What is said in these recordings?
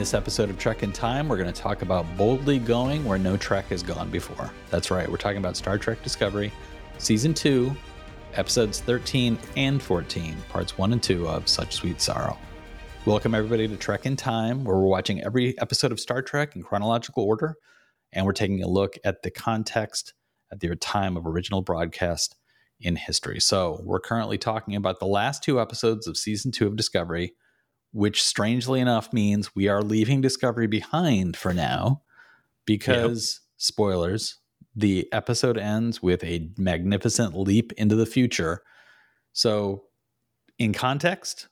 this episode of Trek in Time, we're going to talk about boldly going where no Trek has gone before. That's right, we're talking about Star Trek Discovery, Season 2, Episodes 13 and 14, Parts 1 and 2 of Such Sweet Sorrow. Welcome, everybody, to Trek in Time, where we're watching every episode of Star Trek in chronological order, and we're taking a look at the context at the time of original broadcast in history. So, we're currently talking about the last two episodes of Season 2 of Discovery which strangely enough means we are leaving Discovery behind for now because, yep. spoilers, the episode ends with a magnificent leap into the future. So, in context,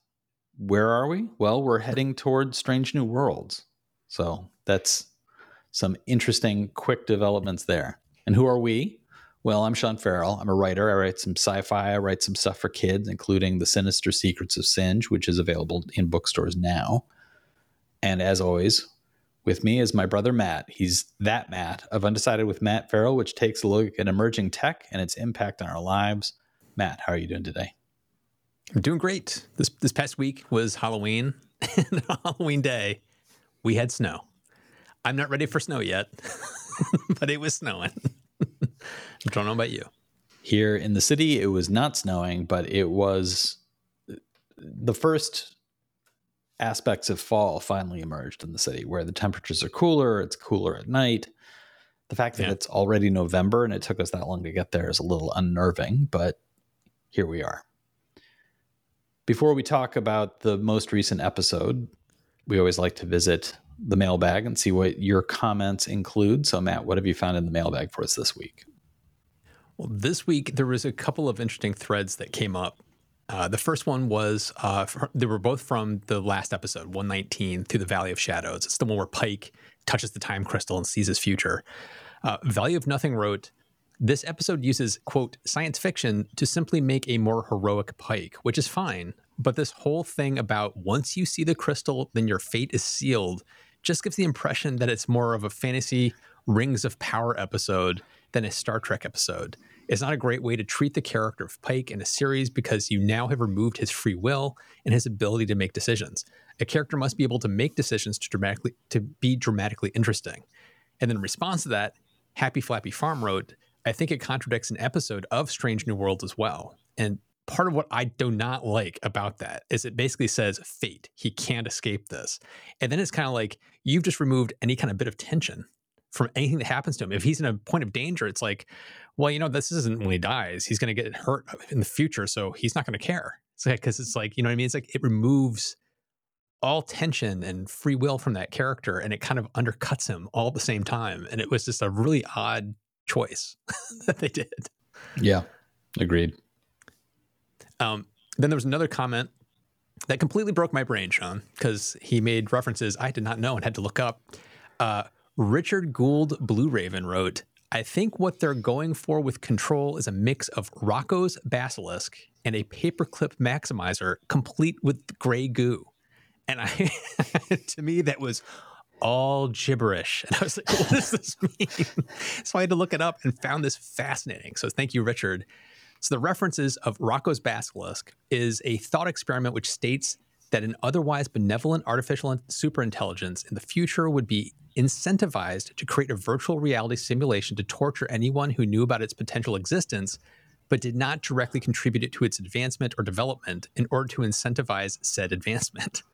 where are we? Well, we're heading towards Strange New Worlds. So, that's some interesting, quick developments there. And who are we? Well, I'm Sean Ferrell. I'm a writer. I write some sci fi. I write some stuff for kids, including The Sinister Secrets of Singe, which is available in bookstores now. And as always, with me is my brother Matt. He's that Matt of Undecided with Matt Ferrell, which takes a look at emerging tech and its impact on our lives. Matt, how are you doing today? I'm doing great. This this past week was Halloween, and Halloween day we had snow. I'm not ready for snow yet, but it was snowing. I don't know about you. Here in the city, it was not snowing, but it was the first aspects of fall finally emerged in the city where the temperatures are cooler, it's cooler at night. The fact that yeah. it's already November and it took us that long to get there is a little unnerving, but here we are. Before we talk about the most recent episode, we always like to visit the mailbag and see what your comments include. So, Matt, what have you found in the mailbag for us this week? Well, this week there was a couple of interesting threads that came up. Uh, the first one was uh, they were both from the last episode, 119, through the Valley of Shadows. It's the one where Pike touches the time crystal and sees his future. Uh, Value of Nothing wrote, this episode uses, quote, science fiction to simply make a more heroic Pike, which is fine. But this whole thing about once you see the crystal, then your fate is sealed just gives the impression that it's more of a fantasy Rings of Power episode than a Star Trek episode. It's not a great way to treat the character of Pike in a series because you now have removed his free will and his ability to make decisions. A character must be able to make decisions to dramatically to be dramatically interesting. And then in response to that, Happy Flappy Farm wrote, I think it contradicts an episode of Strange New Worlds as well. And part of what I do not like about that is it basically says fate. He can't escape this. And then it's kind of like you've just removed any kind of bit of tension from anything that happens to him. If he's in a point of danger, it's like, well, you know, this isn't when he dies. He's going to get hurt in the future, so he's not going to care. It's like because it's like you know what I mean. It's like it removes all tension and free will from that character, and it kind of undercuts him all at the same time. And it was just a really odd choice that they did. Yeah, agreed. Um, then there was another comment that completely broke my brain, Sean, because he made references I did not know and had to look up. Uh, Richard Gould Blue Raven wrote, I think what they're going for with control is a mix of Roko's basilisk and a paperclip maximizer complete with gray goo. And I to me that was all gibberish. And I was like, what does this mean? so I had to look it up and found this fascinating. So thank you, Richard. So the references of Roko's basilisk is a thought experiment which states that an otherwise benevolent artificial superintelligence in the future would be incentivized to create a virtual reality simulation to torture anyone who knew about its potential existence but did not directly contribute it to its advancement or development in order to incentivize said advancement.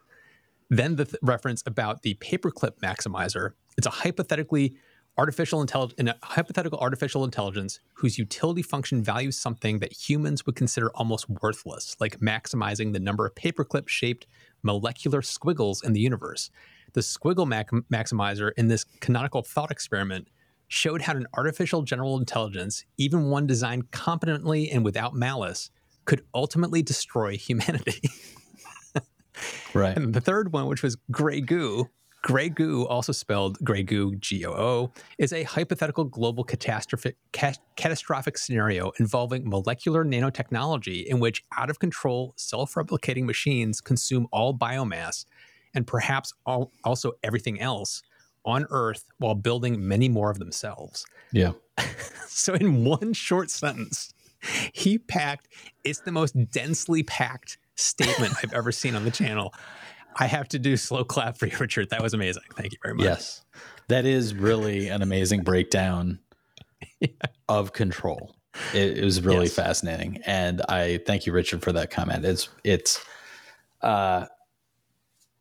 Then the th- reference about the paperclip maximizer. It's a hypothetically artificial intelligence a hypothetical artificial intelligence whose utility function values something that humans would consider almost worthless, like maximizing the number of paperclip shaped molecular squiggles in the universe. The squiggle mac- maximizer in this canonical thought experiment showed how an artificial general intelligence, even one designed competently and without malice, could ultimately destroy humanity. right. And the third one, which was gray goo, Grey goo, also spelled Grey goo, G O O, is a hypothetical global catastrophic, ca- catastrophic scenario involving molecular nanotechnology in which out of control, self replicating machines consume all biomass and perhaps all, also everything else on Earth while building many more of themselves. Yeah. so, in one short sentence, he packed, it's the most densely packed statement I've ever seen on the channel. I have to do slow clap for you, Richard. That was amazing. Thank you very much. Yes. That is really an amazing breakdown yeah. of control. It, it was really yes. fascinating. And I thank you, Richard, for that comment. It's it's uh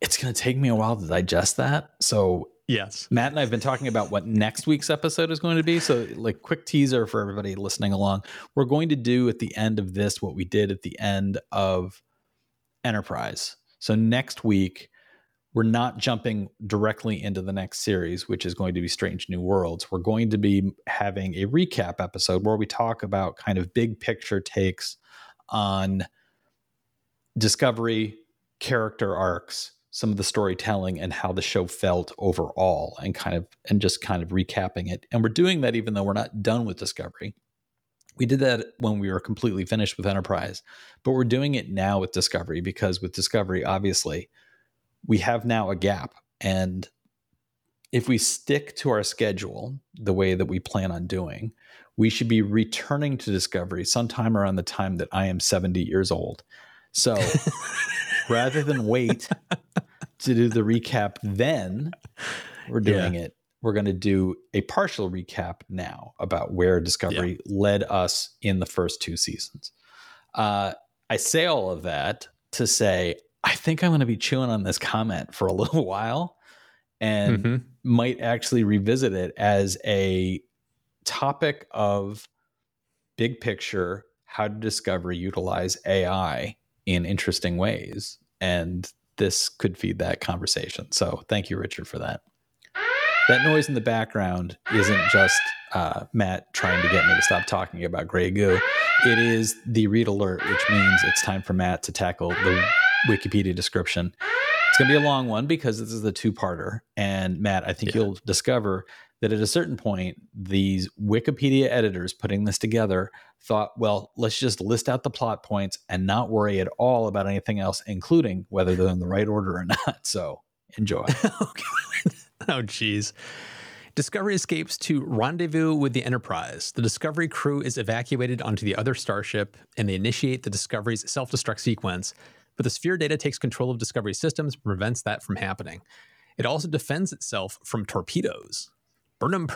it's gonna take me a while to digest that. So Yes. Matt and I have been talking about what next week's episode is going to be. So, like, quick teaser for everybody listening along. We're going to do at the end of this what we did at the end of Enterprise. So, next week, we're not jumping directly into the next series, which is going to be Strange New Worlds. We're going to be having a recap episode where we talk about kind of big picture takes on Discovery, character arcs, some of the storytelling and how the show felt overall and kind of and just kind of recapping it. And we're doing that even though we're not done with discovery. We did that when we were completely finished with enterprise but we're doing it now with discovery because with discovery obviously we have now a gap. And if we stick to our schedule the way that we plan on doing we should be returning to discovery sometime around the time that i am 70 years old. So rather than wait to do the recap then, we're doing yeah. it. We're going to do a partial recap now about where Discovery yeah. led us in the first two seasons. Uh, I say all of that to say I think I'm going to be chewing on this comment for a little while and mm-hmm. might actually revisit it as a topic of big picture how to discover utilize AI in interesting ways. And this could feed that conversation. So thank you, Richard, for that. That noise in the background isn't just uh, Matt trying to get me to stop talking about Grey Goo. It is the red alert, which means it's time for Matt to tackle the Wikipedia description. It's going to be a long one because this is the two parter. And Matt, I think yeah. you'll discover that at a certain point, these Wikipedia editors putting this together thought, well, let's just list out the plot points and not worry at all about anything else, including whether they're in the right order or not. So enjoy. oh, geez. Discovery escapes to rendezvous with the Enterprise. The Discovery crew is evacuated onto the other starship, and they initiate the Discovery's self destruct sequence. But the sphere data takes control of Discovery systems and prevents that from happening. It also defends itself from torpedoes. Burnham.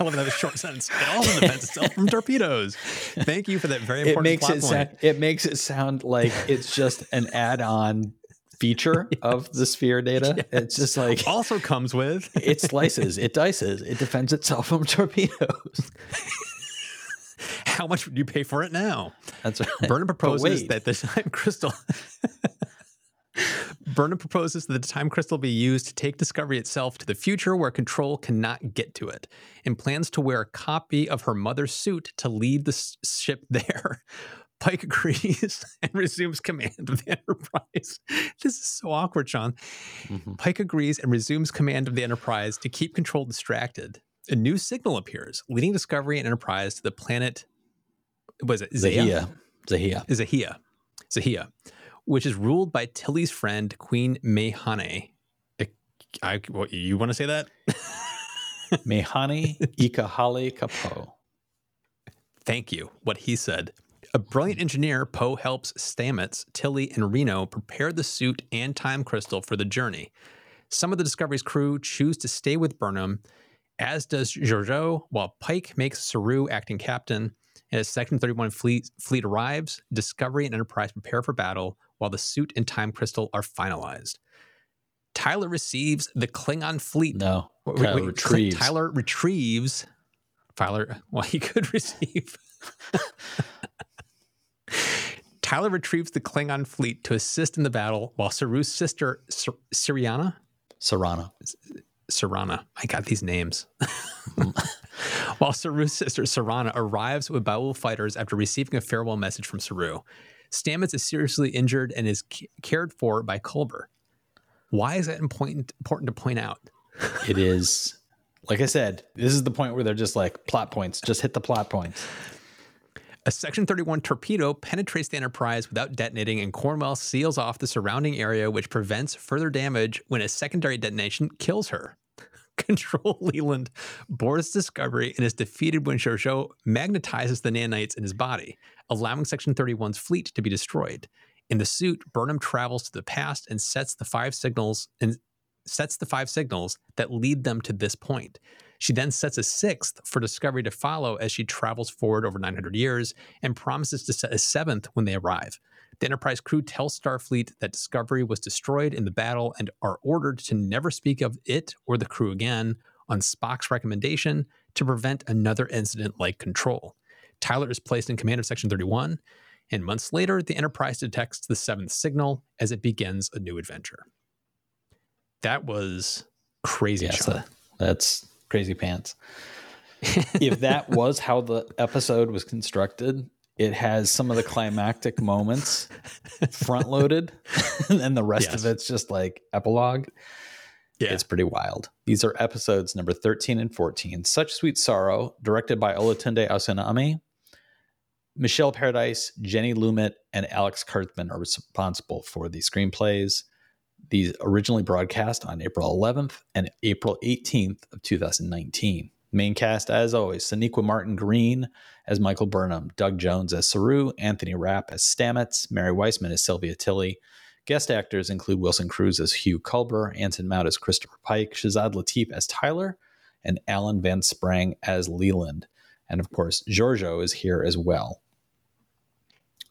I love that short sentence. It also defends itself from torpedoes. Thank you for that very important it makes it point. Sound, it makes it sound like it's just an add-on feature of the sphere data. Yes. It's just like also comes with it slices, it dices, it defends itself from torpedoes. How much would you pay for it now? That's right. Burnham proposes that the time crystal Burnham proposes that the time crystal be used to take Discovery itself to the future where control cannot get to it, and plans to wear a copy of her mother's suit to lead the ship there. Pike agrees and resumes command of the Enterprise. This is so awkward, Sean. Mm-hmm. Pike agrees and resumes command of the Enterprise to keep control distracted. A new signal appears, leading Discovery and Enterprise to the planet. Was it Xahea? Xahea. Xahea. Xahea which is ruled by Tilly's friend, Queen Mehane. I, what, you want to say that? Mehane Ikahale Kapo. Thank you. What he said. A brilliant engineer, Po helps Stamets, Tilly, and Reno prepare the suit and time crystal for the journey. Some of the Discovery's crew choose to stay with Burnham, as does Georgiou, while Pike makes Saru acting captain. And as Section 31 fleet, fleet arrives, Discovery and Enterprise prepare for battle, while the suit and time crystal are finalized. Tyler receives the Klingon fleet. No, Tyler wait, wait, retrieves. Tyler retrieves. Tyler, well, he could receive. Tyler retrieves the Klingon fleet to assist in the battle, while Saru's sister, Sir- Siriana, Sarana, Sarana, I got these names. Mm. while Saru's sister Sarana arrives with Ba'ul fighters after receiving a farewell message from Saru. Stamets is seriously injured and is c- cared for by Culber. Why is that important, important to point out? it is, like I said, this is the point where they're just like plot points, just hit the plot points. A Section 31 torpedo penetrates the Enterprise without detonating, and Cornwell seals off the surrounding area, which prevents further damage when a secondary detonation kills her. control Leland boards Discovery and is defeated when Georgiou magnetizes the nanites in his body, allowing Section 31's fleet to be destroyed. In the suit, Burnham travels to the past and sets the five signals and sets the five signals that lead them to this point. She then sets a sixth for Discovery to follow as she travels forward over 900 years and promises to set a seventh when they arrive. The Enterprise crew tells Starfleet that Discovery was destroyed in the battle and are ordered to never speak of it or the crew again on Spock's recommendation to prevent another incident like Control. Tyler is placed in command of Section 31, and months later, the Enterprise detects the seventh signal as it begins a new adventure. That was crazy. Yes, uh, that's crazy pants. if that was how the episode was constructed, it has some of the climactic moments front loaded, and then the rest yes. of it's just like epilogue. Yeah. It's pretty wild. These are episodes number 13 and 14. Such Sweet Sorrow, directed by Olatunde Osunsanmi. Michelle Paradise, Jenny Lumet, and Alex Kurtzman are responsible for the screenplays. These originally broadcast on April 11th and April 18th of 2019. Main cast, as always, Sonequa Martin Green as Michael Burnham, Doug Jones as Saru, Anthony Rapp as Stamets, Mary Wiseman as Sylvia Tilly. Guest actors include Wilson Cruz as Hugh Culber, Anson Mount as Christopher Pike, Shazad Latif as Tyler, and Alan Van Sprang as Leland. And of course, Georgiou is here as well,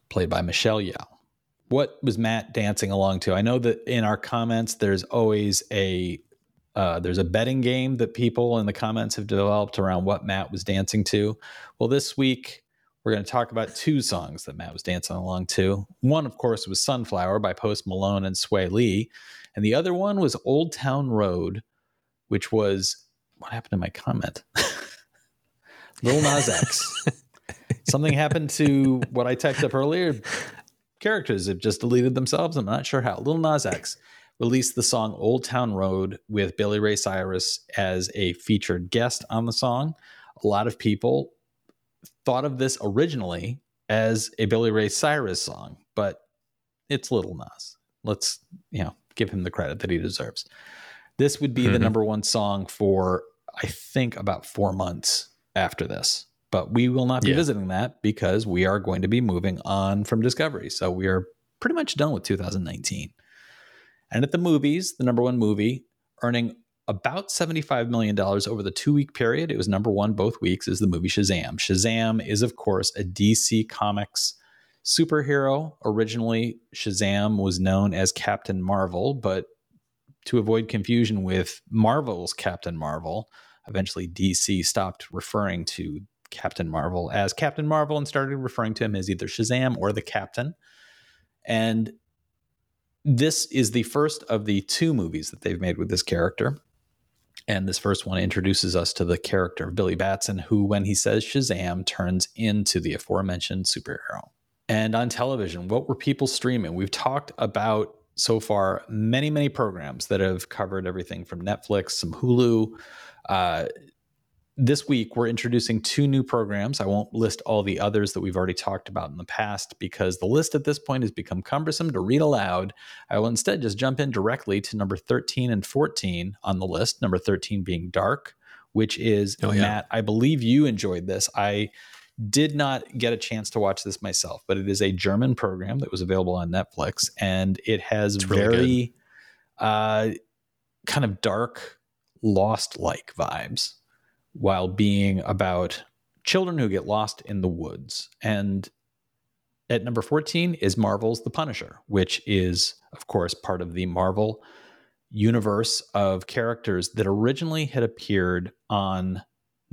played by Michelle Yeoh. what was Matt dancing along to? I know that in our comments, there's always a uh, there's a betting game that people in the comments have developed around what Matt was dancing to. Well, this week we're going to talk about two songs that Matt was dancing along to. One, of course, was "Sunflower" by Post Malone and Swae Lee, and the other one was "Old Town Road," which was what happened to my comment? Lil Nas X. Something happened to what I typed up earlier characters have just deleted themselves. I'm not sure how. Lil Nas X released the song Old Town Road with Billy Ray Cyrus as a featured guest on the song. A lot of people thought of this originally as a Billy Ray Cyrus song, but it's Little Nas. Let's, you know, give him the credit that he deserves. This would be mm-hmm. the number one song for, I think, about four months after this. But we will not be yeah. visiting that because we are going to be moving on from Discovery. So we are pretty much done with 2019. And at the movies, the number one movie, earning about $75 million over the two week period, it was number one both weeks, is the movie Shazam. Shazam is, of course, a DC Comics superhero. Originally, Shazam was known as Captain Marvel, but to avoid confusion with Marvel's Captain Marvel, eventually DC stopped referring to Captain Marvel as Captain Marvel and started referring to him as either Shazam or the Captain. And this is the first of the two movies that they've made with this character. And this first one introduces us to the character of Billy Batson, who, when he says Shazam, turns into the aforementioned superhero. And on television, what were people streaming? We've talked about so far many, many programs that have covered everything from Netflix, some Hulu, uh, this week we're introducing two new programs. I won't list all the others that we've already talked about in the past because the list at this point has become cumbersome to read aloud. I will instead just jump in directly to number 13 and 14 on the list. Number 13 being Dark, which is oh, yeah. Matt, I believe you enjoyed this. I did not get a chance to watch this myself, but it is a German program that was available on Netflix and it has really very uh, kind of dark, lost like vibes while being about children who get lost in the woods. And at number 14 is Marvel's The Punisher, which is, of course, part of the Marvel universe of characters that originally had appeared on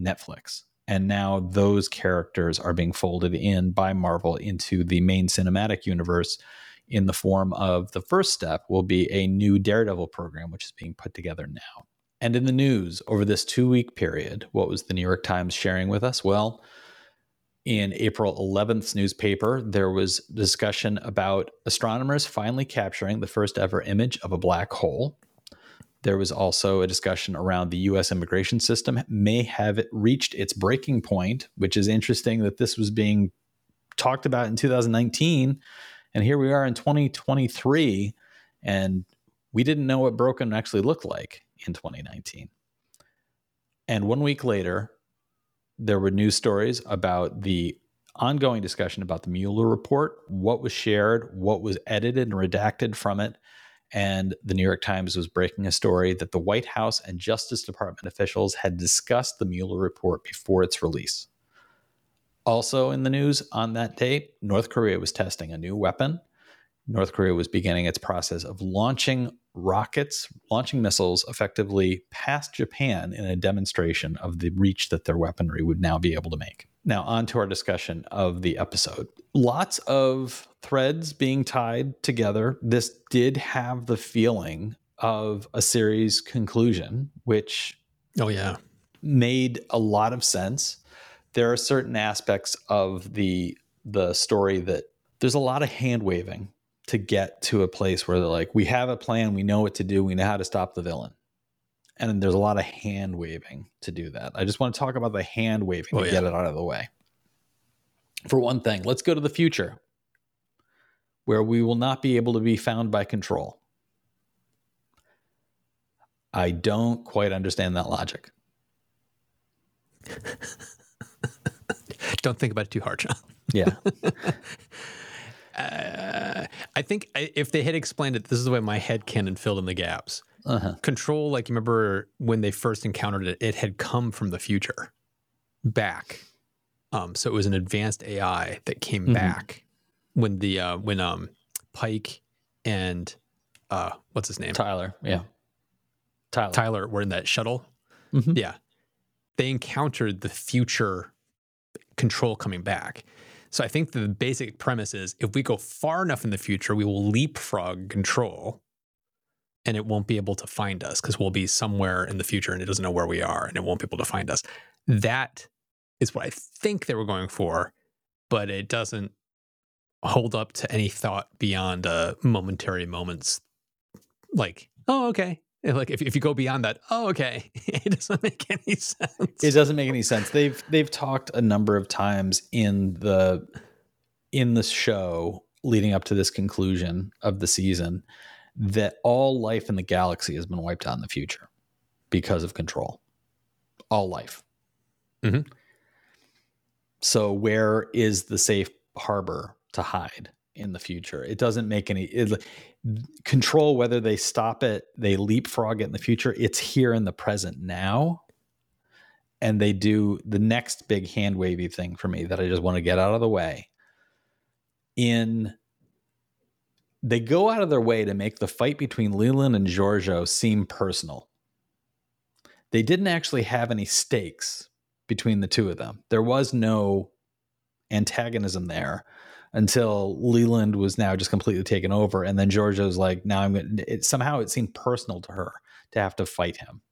Netflix. And now those characters are being folded in by Marvel into the main cinematic universe in the form of the first step will be a new Daredevil program, which is being put together now. And in the news over this two week period, what was the New York Times sharing with us? Well, in April 11th's newspaper, there was discussion about astronomers finally capturing the first ever image of a black hole. There was also a discussion around the US immigration system may have reached its breaking point, which is interesting that this was being talked about in 2019. And here we are in 2023, and we didn't know what broken actually looked like in 2019. And one week later, there were news stories about the ongoing discussion about the Mueller report, what was shared, what was edited and redacted from it. And the New York Times was breaking a story that the White House and Justice Department officials had discussed the Mueller report before its release. Also in the news on that date, North Korea was testing a new weapon. North Korea was beginning its process of launching rockets, launching missiles effectively past Japan in a demonstration of the reach that their weaponry would now be able to make. Now, on to our discussion of the episode. Lots of threads being tied together. This did have the feeling of a series conclusion, which Oh yeah. made a lot of sense. There are certain aspects of the the story that there's a lot of hand waving to get to a place where they're like, we have a plan, we know what to do, we know how to stop the villain. And there's a lot of hand waving to do that. I just want to talk about the hand waving Oh, to yeah. get it out of the way. For one thing, let's go to the future where we will not be able to be found by control. I don't quite understand that logic. Don't think about it too hard, John. Yeah. Uh, I think if they had explained it, this is the way my head canon filled in the gaps. Uh-huh. Control, like you remember when they first encountered it, it had come from the future back. Um, so it was an advanced AI that came Mhm. back when the uh, when um Pike and uh what's his name Tyler. Yeah. Tyler. Tyler were in that shuttle. Mhm. Yeah, they encountered the future control coming back. So I think the basic premise is if we go far enough in the future, we will leapfrog control and it won't be able to find us because we'll be somewhere in the future and it doesn't know where we are and it won't be able to find us. That is what I think they were going for, but it doesn't hold up to any thought beyond a momentary moments like, oh, okay. Like if, if you go beyond that, oh, okay. It doesn't make any sense. It doesn't make any sense. They've they've talked a number of times in the in the show leading up to this conclusion of the season that all life in the galaxy has been wiped out in the future because of control. All life. Mhm. So where is the safe harbor to hide in the future? It doesn't make any it, control whether they stop it, they leapfrog it in the future. It's here in the present now and they do the next big hand wavy thing for me that I just want to get out of the way. In they go out of their way to make the fight between Leland and Georgiou seem personal. They didn't actually have any stakes between the two of them. There was no antagonism there until Leland was now just completely taken over, and then Georgiou's like, now I'm going. to somehow it seemed personal to her to have to fight him,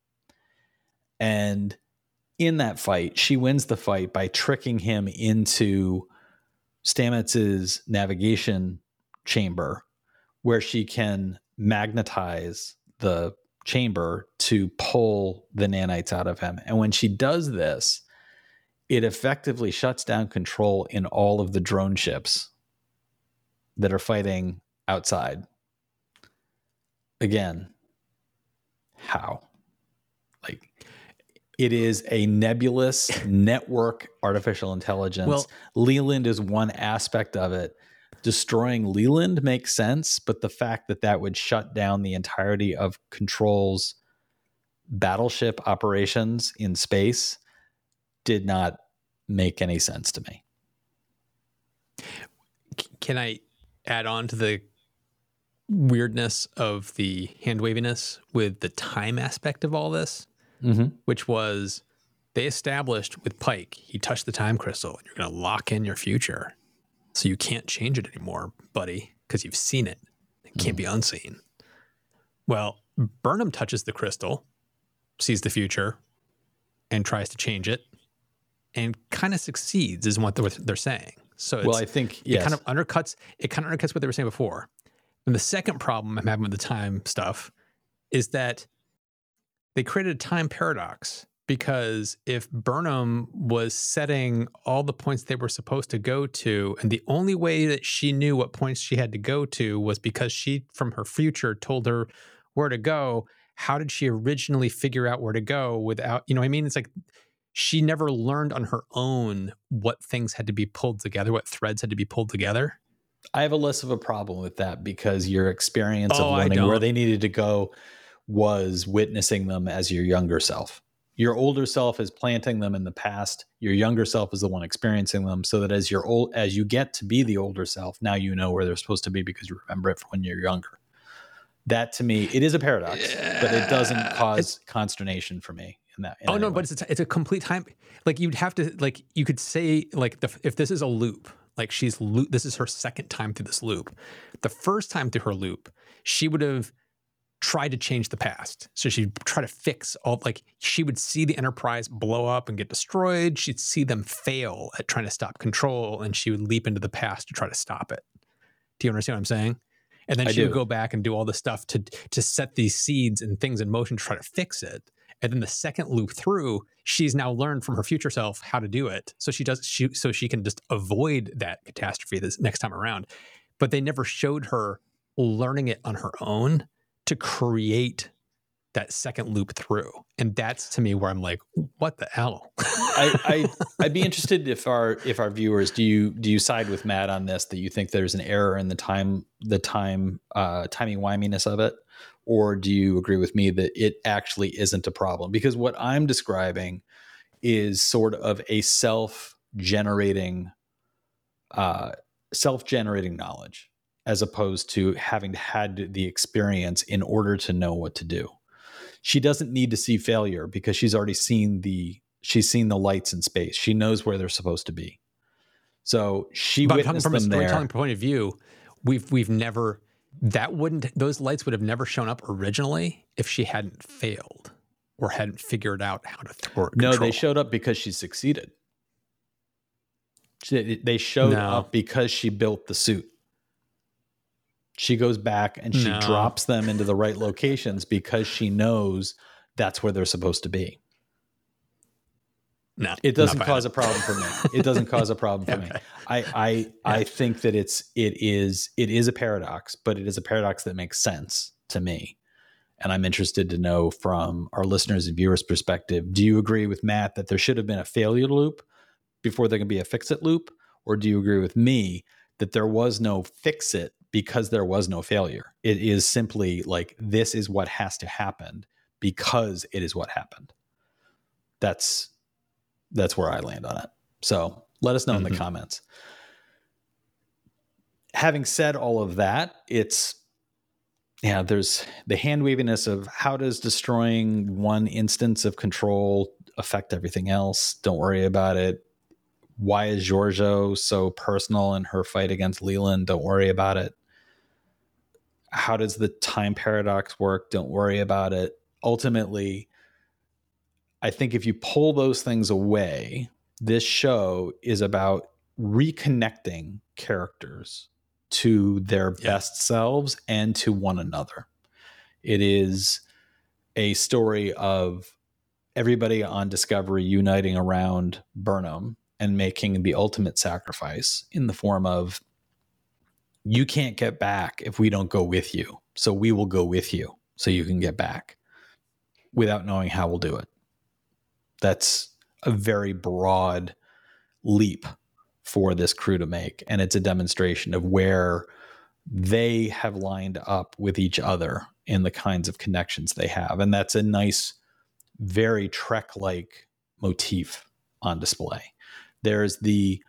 and in that fight, she wins the fight by tricking him into Stamets's navigation chamber, where she can magnetize the chamber to pull the nanites out of him. And when she does this, it effectively shuts down control in all of the drone ships that are fighting outside. Again, how? Like, it is a nebulous network artificial intelligence. Well- Leland is one aspect of it. Destroying Leland makes sense, but the fact that that would shut down the entirety of Control's battleship operations in space did not make any sense to me. Can I add on to the weirdness of the hand waviness with the time aspect of all this, Mm-hmm. which was they established with Pike, he touched the time crystal and you're going to lock in your future. So you can't change it anymore, buddy, because you've seen it. It can't be unseen. Well, Burnham touches the crystal, sees the future, and tries to change it, and kind of succeeds, is what they're, they're saying. So it's, Well, I think it kind of undercuts it kind of undercuts what they were saying before. And the second problem I'm having with the time stuff is that they created a time paradox because if Burnham was setting all the points they were supposed to go to, and the only way that she knew what points she had to go to was because she from her future told her where to go, how did she originally figure out where to go without, you know, what I mean, it's like she never learned on her own what things had to be pulled together, what threads had to be pulled together. I have a less of a problem with that because your experience Oh, of learning where they needed to go was witnessing them as your younger self. Your older self is planting them in the past. Your younger self is the one experiencing them. So that as you're old, as you get to be the older self, now you know where they're supposed to be because you remember it from when you're younger. That to me, it is a paradox, but it doesn't cause consternation for me in that. in Oh no, way. but it's a, it's a complete time. Like you'd have to like you could say like the, if this is a loop, like she's loop. This is her second time through this loop. The first time through her loop, she would have tried to change the past. So she'd try to fix all like she would see the Enterprise blow up and get destroyed. She'd see them fail at trying to stop control, and she would leap into the past to try to stop it. Do you understand what I'm saying? And then I she would go back and do all this stuff to to set these seeds and things in motion to try to fix it. And then the second loop through, she's now learned from her future self how to do it. So she does she so she can just avoid that catastrophe this next time around. But they never showed her learning it on her own to create that second loop through. And that's to me where I'm like, what the hell? I, I I'd be interested if our if our viewers do you do you side with Matt on this that you think there's an error in the time the time uh timey wiminess of it or do you agree with me that it actually isn't a problem because what I'm describing is sort of a self generating uh self generating knowledge as opposed to having had the experience in order to know what to do she doesn't need to see failure because she's already seen the she's seen the lights in space. She knows where they're supposed to be. So she But witnessed from a storytelling there. point of view, we've we've never that wouldn't those lights would have never shown up originally if she hadn't failed or hadn't figured out how to thwart No, control. they showed up because she succeeded. She, they showed No. up because she built the suit. She goes back and she No. drops them into the right locations because she knows that's where they're supposed to be. No, It doesn't cause buying a problem for me. It doesn't cause a problem for me. Okay. I I I think that it's it is it is a paradox, but it is a paradox that makes sense to me. And I'm interested to know from our listeners and viewers' perspective, do you agree with Matt that there should have been a failure loop before there can be a fix it loop? Or do you agree with me that there was no fix it because there was no failure? It is simply like this is what has to happen because it is what happened. That's that's where I land on it. So let us know in the Mhm. comments. Having said all of that, it's yeah, there's the hand waviness of how does destroying one instance of control affect everything else? Don't worry about it. Why is Georgiou so personal in her fight against Leland? Don't worry about it. How does the time paradox work? Don't worry about it. Ultimately, I think if you pull those things away, this show is about reconnecting characters to their Yeah. best selves and to one another. It is a story of everybody on Discovery uniting around Burnham and making the ultimate sacrifice in the form of you can't get back if we don't go with you. So we will go with you so you can get back without knowing how we'll do it. That's a very broad leap for this crew to make. And it's a demonstration of where they have lined up with each other in the kinds of connections they have. And that's a nice, very Trek like motif on display. There's the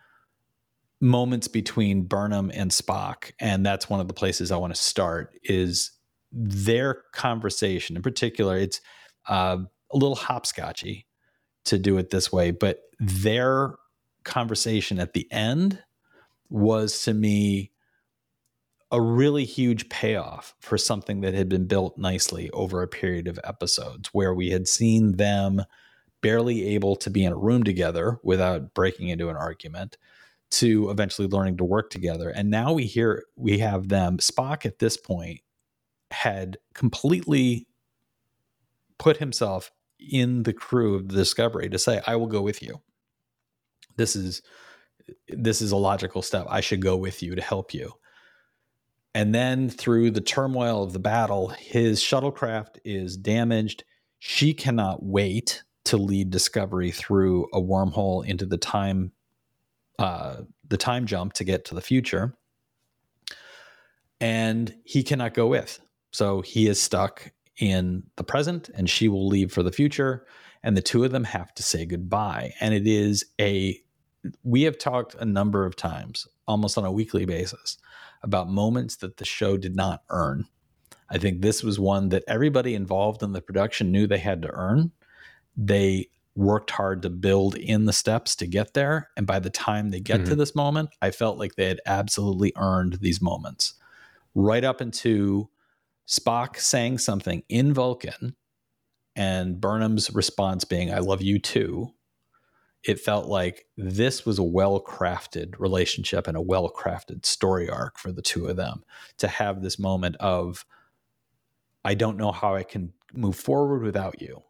moments between Burnham and Spock, and that's one of the places I want to start is their conversation. In particular, it's uh, a little hopscotchy to do it this way, but their conversation at the end was to me a really huge payoff for something that had been built nicely over a period of episodes where we had seen them barely able to be in a room together without breaking into an argument to eventually learning to work together. And now we hear we have them spock at this point had completely put himself in the crew of the discovery to say i will go with you this is this is a logical step i should go with you to help you And then through the turmoil of the battle, his shuttlecraft is damaged. She cannot wait to lead Discovery through a wormhole into the time uh, the time jump to get to the future. And he cannot go with. So he is stuck in the present and she will leave for the future. And the two of them have to say goodbye. And it is a, we have talked a number of times, almost on a weekly basis, about moments that the show did not earn. I think this was one that everybody involved in the production knew they had to earn. They worked hard to build in the steps to get there. And by the time they get mm-hmm. to this moment, I felt like they had absolutely earned these moments. Right up into Spock saying something in Vulcan and Burnham's response being, I love you too. It felt like this was a well crafted relationship and a well crafted story arc for the two of them to have this moment of, I don't know how I can move forward without you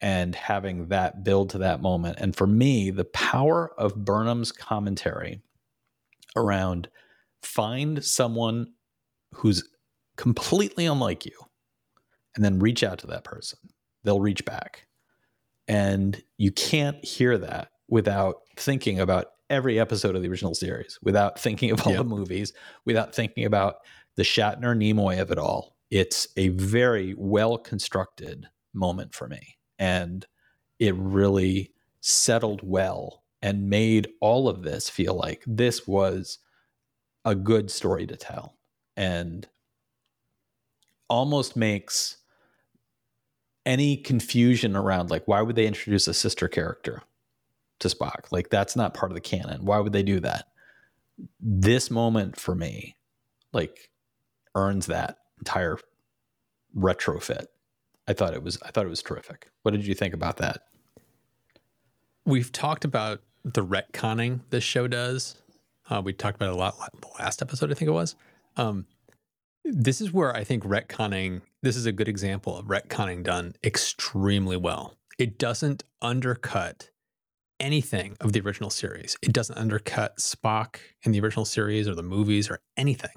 and having that build to that moment. And for me, the power of Burnham's commentary around find someone who's completely unlike you and then reach out to that person. They'll reach back. And you can't hear that without thinking about every episode of the original series, without thinking of all yep. the movies, without thinking about the Shatner Nimoy of it all. It's a very well constructed moment for me and it really settled well and made all of this feel like this was a good story to tell and almost makes any confusion around like why would they introduce a sister character to Spock? Like that's not part of the canon. Why would they do that? This moment for me like earns that entire retrofit. I thought it was I thought it was terrific. What did you think about that? We've talked about the retconning this show does. Uh, we talked about it a lot the last episode, I think it was. Um, this is where I think retconning. This is a good example of retconning done extremely well. It doesn't undercut anything of the original series. It doesn't undercut Spock in the original series or the movies or anything.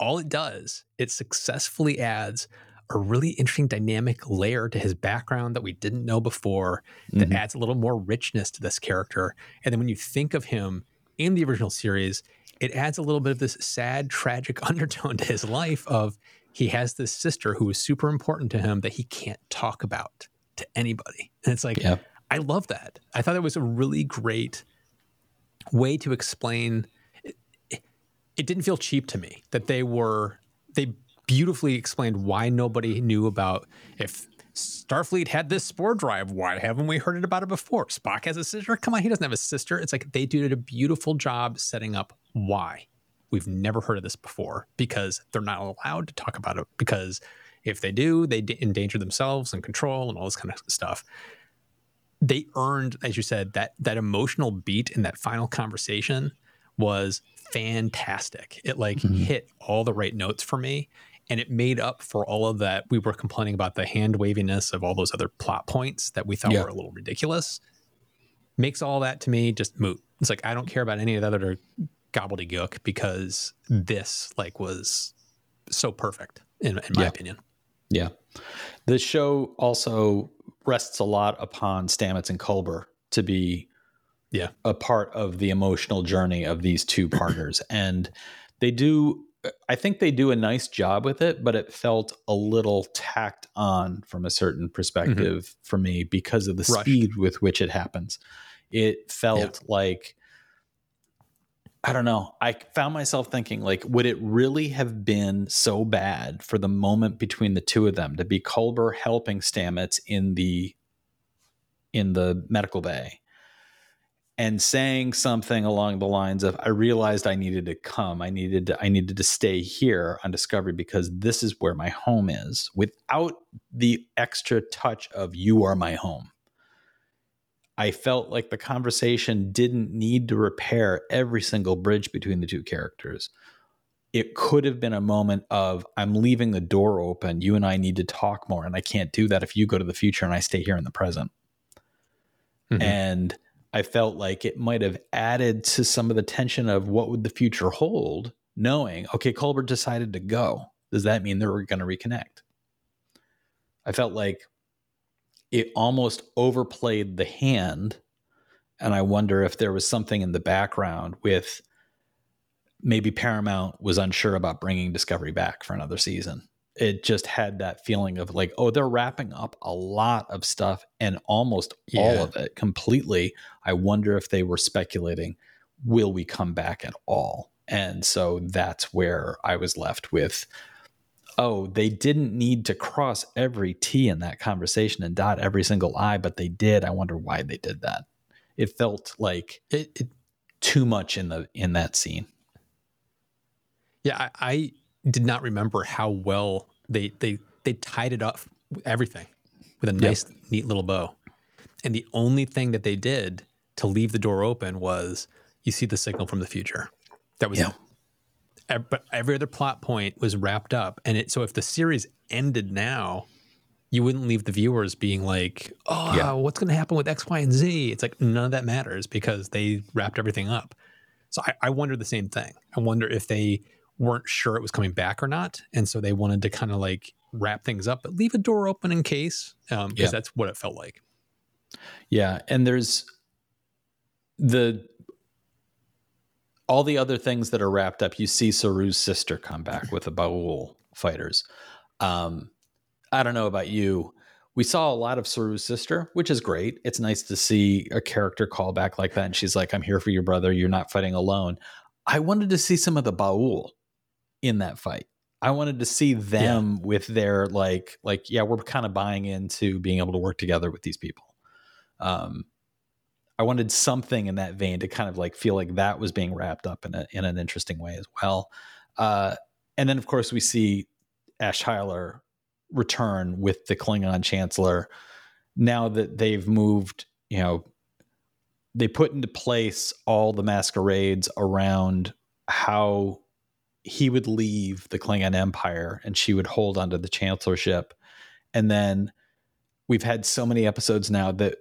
All it does, it successfully adds a really interesting dynamic layer to his background that we didn't know before that mm-hmm. adds a little more richness to this character. And then when you think of him in the original series, it adds a little bit of this sad, tragic undertone to his life of he has this sister who is super important to him that he can't talk about to anybody. And it's like, yeah. I love that. I thought it was a really great way to explain. It, it, it didn't feel cheap to me that they were, they beautifully explained why nobody knew about if Starfleet had this spore drive. Why haven't we heard about it before? Spock has a sister. Come on, he doesn't have a sister. It's like they did a beautiful job setting up why we've never heard of this before because they're not allowed to talk about it because if they do, they endanger themselves and control and all this kind of stuff. They earned, as you said, that that emotional beat in that final conversation was fantastic. It like mm-hmm. hit all the right notes for me and it made up for all of that. We were complaining about the hand waviness of all those other plot points that we thought yeah. were a little ridiculous. Makes all that to me just moot. It's like I don't care about any of the other gobbledygook because this like was so perfect in, in my yeah. opinion. Yeah, the show also rests a lot upon Stamets and Culber to be yeah a part of the emotional journey of these two partners, and they do I think they do a nice job with it, but it felt a little tacked on from a certain perspective mm-hmm. for me because of the Rushed. speed with which it happens. It felt yeah. like I don't know. I found myself thinking like would it really have been so bad for the moment between the two of them to be Culber helping Stamets in the in the medical bay and saying something along the lines of i realized i needed to come. I needed to i needed to stay here on discovery because this is where my home is. Without the extra touch of you are my home i felt like the conversation didn't need to repair every single bridge between the two characters it could have been a moment of i'm leaving the door open you and i need to talk more and i can't do that if you go to the future and i stay here in the present mm-hmm. and I felt like it might have added to some of the tension of what would the future hold knowing, okay, Culber decided to go. Does that mean they're going to reconnect? I felt like it almost overplayed the hand. And I wonder if there was something in the background with maybe Paramount was unsure about bringing Discovery back for another season. It just had that feeling of like, oh, they're wrapping up a lot of stuff and almost yeah. all of it completely. I wonder if they were speculating, will we come back at all? And so that's where I was left with oh, they didn't need to cross every T in that conversation and dot every single I, but they did. I wonder why they did that. It felt like it, it too much in the in that scene. Yeah, I, I, did not remember how well they they they tied it up everything with a nice yep. neat little bow. And the only thing that they did to leave the door open was you see the signal from the future. That was yep but every other plot point was wrapped up. And it so if the series ended now you wouldn't leave the viewers being like oh yeah. what's going to happen with x y and z? It's like none of that matters because they wrapped everything up. So I, I wonder the same thing. I wonder if they weren't sure it was coming back or not. And so they wanted to kind of like wrap things up but leave a door open in case because um, yeah. that's what it felt like. Yeah and there's the all the other things that are wrapped up, you see Saru's sister come back with the Ba'ul fighters. Um, I don't know about you. We saw a lot of Saru's sister, which is great. It's nice to see a character call back like that. And she's like, I'm here for your brother. You're not fighting alone. I wanted to see some of the Ba'ul in that fight. I wanted to see them yeah. with their like, like, yeah, we're kind of buying into being able to work together with these people. Um, I wanted something in that vein to kind of like feel like that was being wrapped up in a in an interesting way as well. Uh, and then of course we see Ash Tyler return with the Klingon Chancellor. Now that they've moved, you know, they put into place all the masquerades around how he would leave the Klingon Empire and she would hold onto the chancellorship. And then we've had so many episodes now that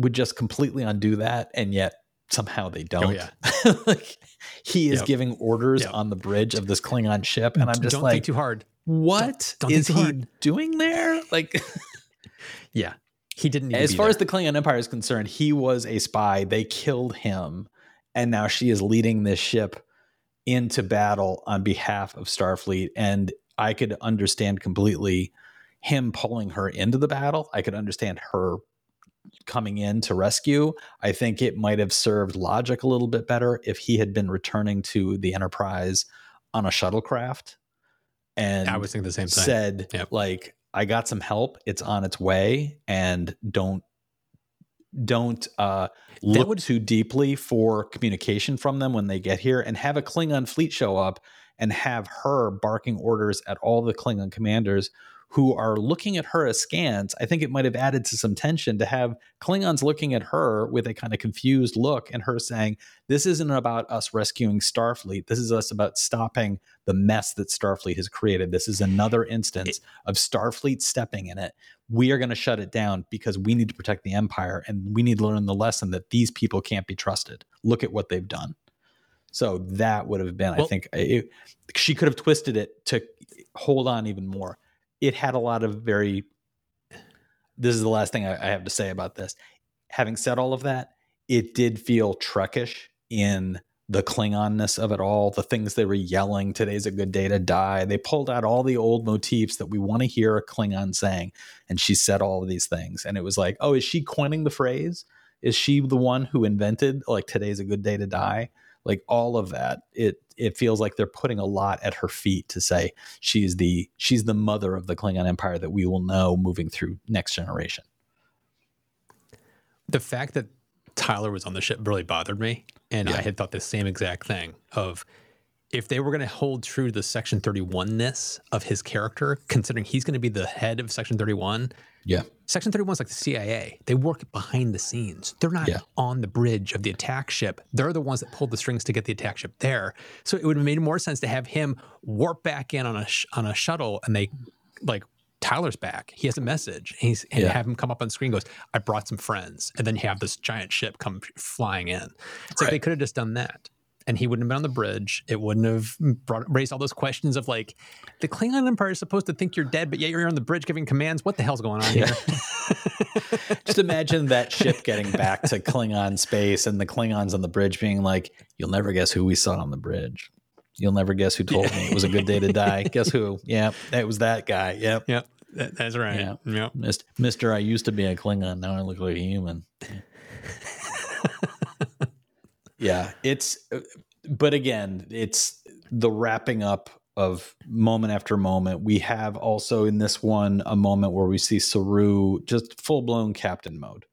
would just completely undo that, and yet somehow they oh, don't. Oh, yeah. like he is yep. giving orders yep. on the bridge of this Klingon ship, and I'm just don't like, think too hard. What don't, don't is he hard. doing there? Like, yeah, he didn't. as far there. as the Klingon Empire is concerned, he was a spy. They killed him, and now she is leading this ship into battle on behalf of Starfleet. And I could understand completely him pulling her into the battle. I could understand her coming in to rescue. I think it might have served logic a little bit better if he had been returning to the Enterprise on a shuttlecraft and I was thinking the same thing. Said yep. like, I got some help. It's on its way, and don't don't uh, look would, too deeply for communication from them when they get here, and have a Klingon fleet show up and have her barking orders at all the Klingon commanders who are looking at her as scans, I think it might have added to some tension to have Klingons looking at her with a kind of confused look and her saying, This isn't about us rescuing Starfleet. This is us about stopping the mess that Starfleet has created. This is another instance it, of Starfleet stepping in it. We are going to shut it down because we need to protect the Empire and we need to learn the lesson that these people can't be trusted. Look at what they've done. So that would have been, well, I think, it, she could have twisted it to hold on even more it had a lot of very this is the last thing I, I, have to say about this. Having said all of that, it did feel Trekish in the Klingonness of it all, the things they were yelling, today's a good day to die. They pulled out all the old motifs that we want to hear a Klingon saying. And she said all of these things. And it was like, oh, is she coining the phrase? Is she the one who invented like today's a good day to die? Like all of that. It it feels like they're putting a lot at her feet to say she's the she's the mother of the Klingon Empire that we will know moving through next generation. The fact that Tyler was on the ship really bothered me, and yeah. I had thought the same exact thing of if they were going to hold true to the Section 31 ness of his character, considering he's going to be the head of Section 31, yeah. Section 31 is like the CIA. They work behind the scenes. They're not yeah. on the bridge of the attack ship. They're the ones that pulled the strings to get the attack ship there. So it would have made more sense to have him warp back in on a sh- on a shuttle and they like Tyler's back. He has a message. He's and yeah. have him come up on screen goes, I brought some friends. And then you have this giant ship come flying in. It's right. like they could have just done that. And he wouldn't have been on the bridge. It wouldn't have brought, raised all those questions of like, the Klingon Empire is supposed to think you're dead, but yet you're on the bridge giving commands. What the hell's going on here? Just imagine that ship getting back to Klingon space and the Klingons on the bridge being like, "You'll never guess who we saw on the bridge. You'll never guess who told me it was a good day to die. guess who? Yeah, it was that guy. Yep, yep, that's right. Yeah. Yep. Mister, I used to be a Klingon. Now I look like a human. Yeah, it's. But again, it's the wrapping up of moment after moment. We have also in this one a moment where we see Saru just full blown captain mode.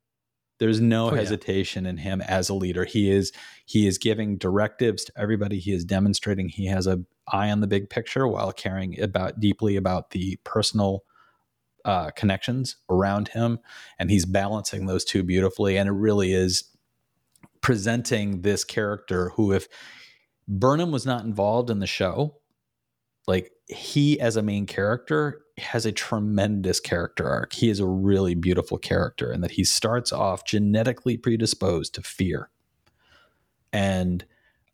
There's no Oh, yeah. hesitation in him as a leader. He is he is giving directives to everybody. He is demonstrating he has a eye on the big picture while caring about deeply about the personal uh, connections around him, and he's balancing those two beautifully. And it really is presenting this character who, if Burnham was not involved in the show, like he as a main character has a tremendous character arc. He is a really beautiful character, and that he starts off genetically predisposed to fear and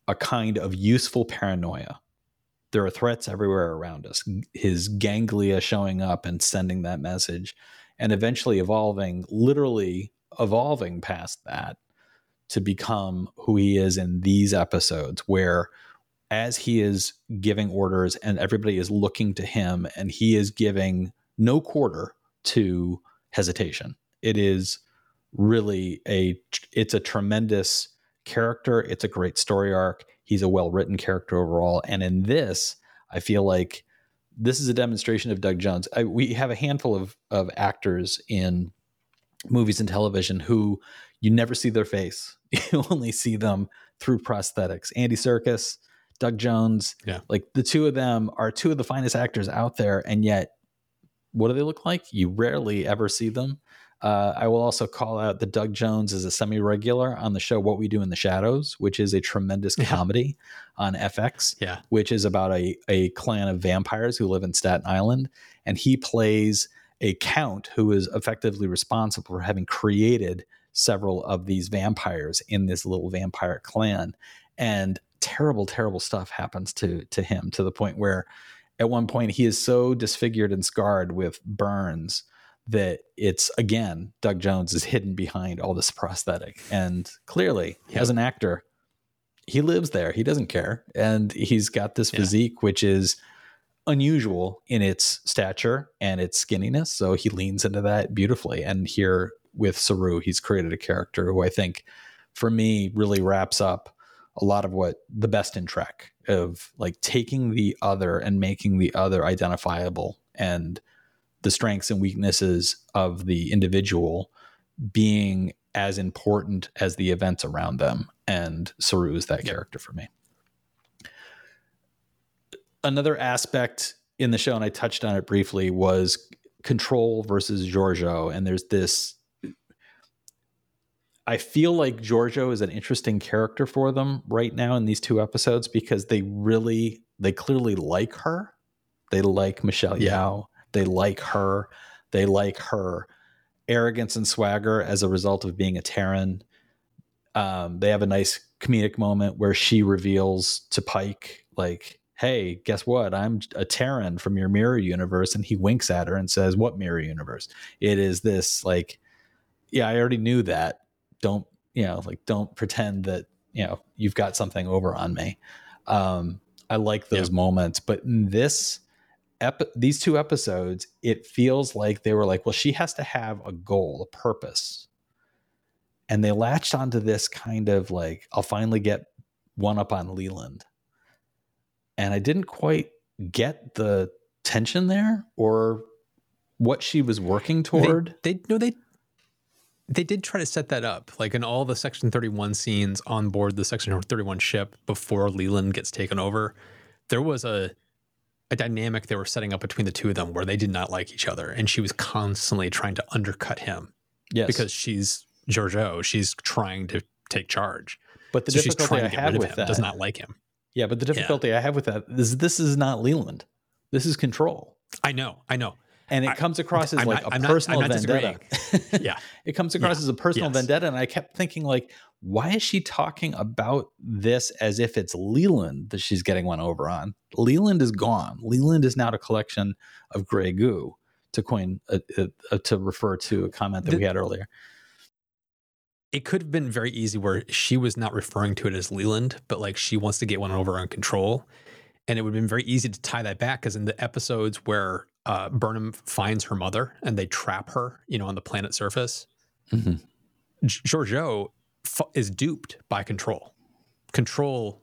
a kind of useful paranoia. There are threats everywhere around us. His ganglia showing up and sending that message, and eventually evolving, literally evolving past that to become who he is in these episodes, where as he is giving orders and everybody is looking to him and he is giving no quarter to hesitation. It is really a it's a tremendous character. It's a great story arc. He's a well-written character overall and in this, I feel like this is a demonstration of Doug Jones. I, we have a handful of of actors in movies and television who you never see their face. You only see them through prosthetics. Andy Serkis, Doug Jones, Yeah. like the two of them are two of the finest actors out there, and yet, what do they look like? You rarely ever see them. Uh, I will also call out that Doug Jones is a semi-regular on the show What We Do in the Shadows, which is a tremendous Yeah. comedy on FX Yeah. which is about a, a clan of vampires who live in Staten Island. And he plays a count who is effectively responsible for having created several of these vampires in this little vampire clan. And terrible, terrible stuff happens to to him to the point where at one point he is so disfigured and scarred with burns that it's again Doug Jones is hidden behind all this prosthetic. And clearly, Yeah. as an actor, he lives there. He doesn't care. And he's got this Yeah. physique, which is unusual in its stature and its skinniness. So he leans into that beautifully. And here with Saru, he's created a character who I think, for me, really wraps up a lot of what the best in Trek of like taking the other and making the other identifiable and the strengths and weaknesses of the individual being as important as the events around them. And Saru is that character for me. Another aspect in the show, and I touched on it briefly, was control versus Georgiou. And there's this. I feel like Georgiou is an interesting character for them right now in these two episodes because they really, they clearly like her. They like Michelle Yeoh. They like her. They like her arrogance and swagger as a result of being a Terran. Um, they have a nice comedic moment where she reveals to Pike, like, hey, guess what? I'm a Terran from your mirror universe. And he winks at her and says, What mirror universe? It is this, like, yeah, I already knew that. Don't, you know, like, don't pretend that, you know, you've got something over on me. Um, I like those moments. But in this, ep- these two episodes, it feels like they were like, well, she has to have a goal, a purpose. And they latched onto this kind of like, I'll finally get one up on Leland. And I didn't quite get the tension there or what she was working toward. They, they no they they did try to set that up, like in all the Section Thirty One scenes on board the Section Thirty One ship before Leland gets taken over. There was a a dynamic they were setting up between the two of them where they did not like each other, and she was constantly trying to undercut him yes. because she's Georgiou. She's trying to take charge. but the so she's difficulty trying I to get have rid of with him. that Does not like him. Yeah, but the difficulty I have with that is this is not Leland. This is control. I know, I know. And it I- comes across as I'm like not- a I'm personal not vendetta. Yeah. it comes across Yeah. as a personal Yes. vendetta, and I kept thinking like, why is she talking about this as if it's Leland that she's getting one over on? Leland is gone. Leland is now a collection of gray goo. To coin, uh, uh, uh, to refer to a comment that The- we had earlier. it could have been very easy where she was not referring to it as Leland, but like she wants to get one over on control. And it would have been very easy to tie that back because in the episodes where uh, Burnham finds her mother and they trap her, you know, on the planet surface, Mhm. Georgiou f- is duped by Control. Control,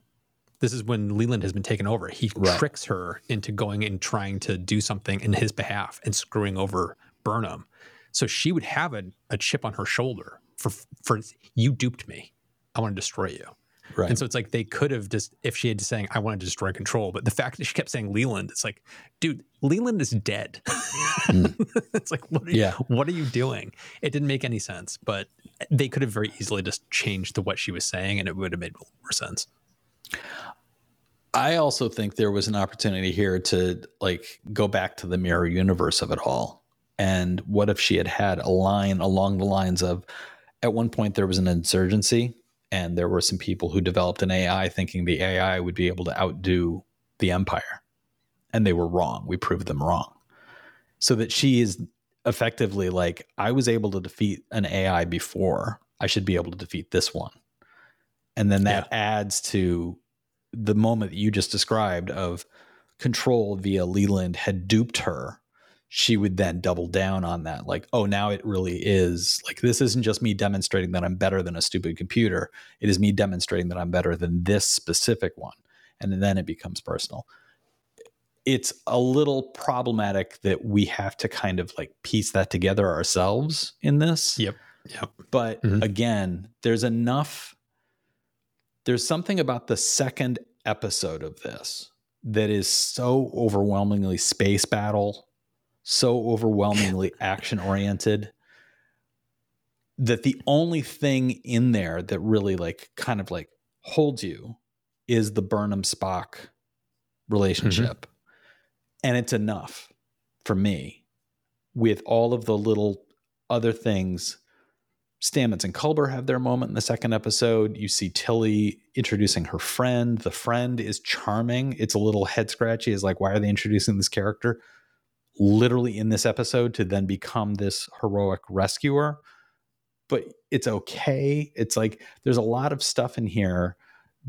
this is when Leland has been taken over. He Right. tricks her into going and trying to do something in his behalf and screwing over Burnham. So she would have a, a chip on her shoulder for for you duped me. I want to destroy you. Right. And so it's like they could have just if she had just saying I want to destroy control, but the fact that she kept saying Leland, it's like, dude, Leland is dead. Mm. it's like what are you, Yeah. what are you doing? It didn't make any sense, but they could have very easily just changed to what she was saying, and it would have made more sense. I also think there was an opportunity here to like go back to the mirror universe of it all. And what if she had had a line along the lines of at one point there was an insurgency and there were some people who developed an AI thinking the AI would be able to outdo the empire. And they were wrong. We proved them wrong. So that she is effectively like, I was able to defeat an AI before. I should be able to defeat this one. And then that adds to the moment that you just described of control via Leland had duped her, she would then double down on that. Like, oh, now it really is like this isn't just me demonstrating that I'm better than a stupid computer. It is me demonstrating that I'm better than this specific one. And then it becomes personal. It's a little problematic that we have to kind of like piece that together ourselves in this. Yep. Yep. But Mhm. again, there's enough. There's something about the second episode of this that is so overwhelmingly space battle, so overwhelmingly action oriented that the only thing in there that really like kind of like holds you is the Burnham Spock relationship. Mm-hmm. And it's enough for me with all of the little other things Stamets and Culber have their moment in the second episode. You see Tilly introducing her friend. The friend is charming. It's a little head scratchy. Is like, why are they introducing this character literally in this episode to then become this heroic rescuer? But it's okay. It's like there's a lot of stuff in here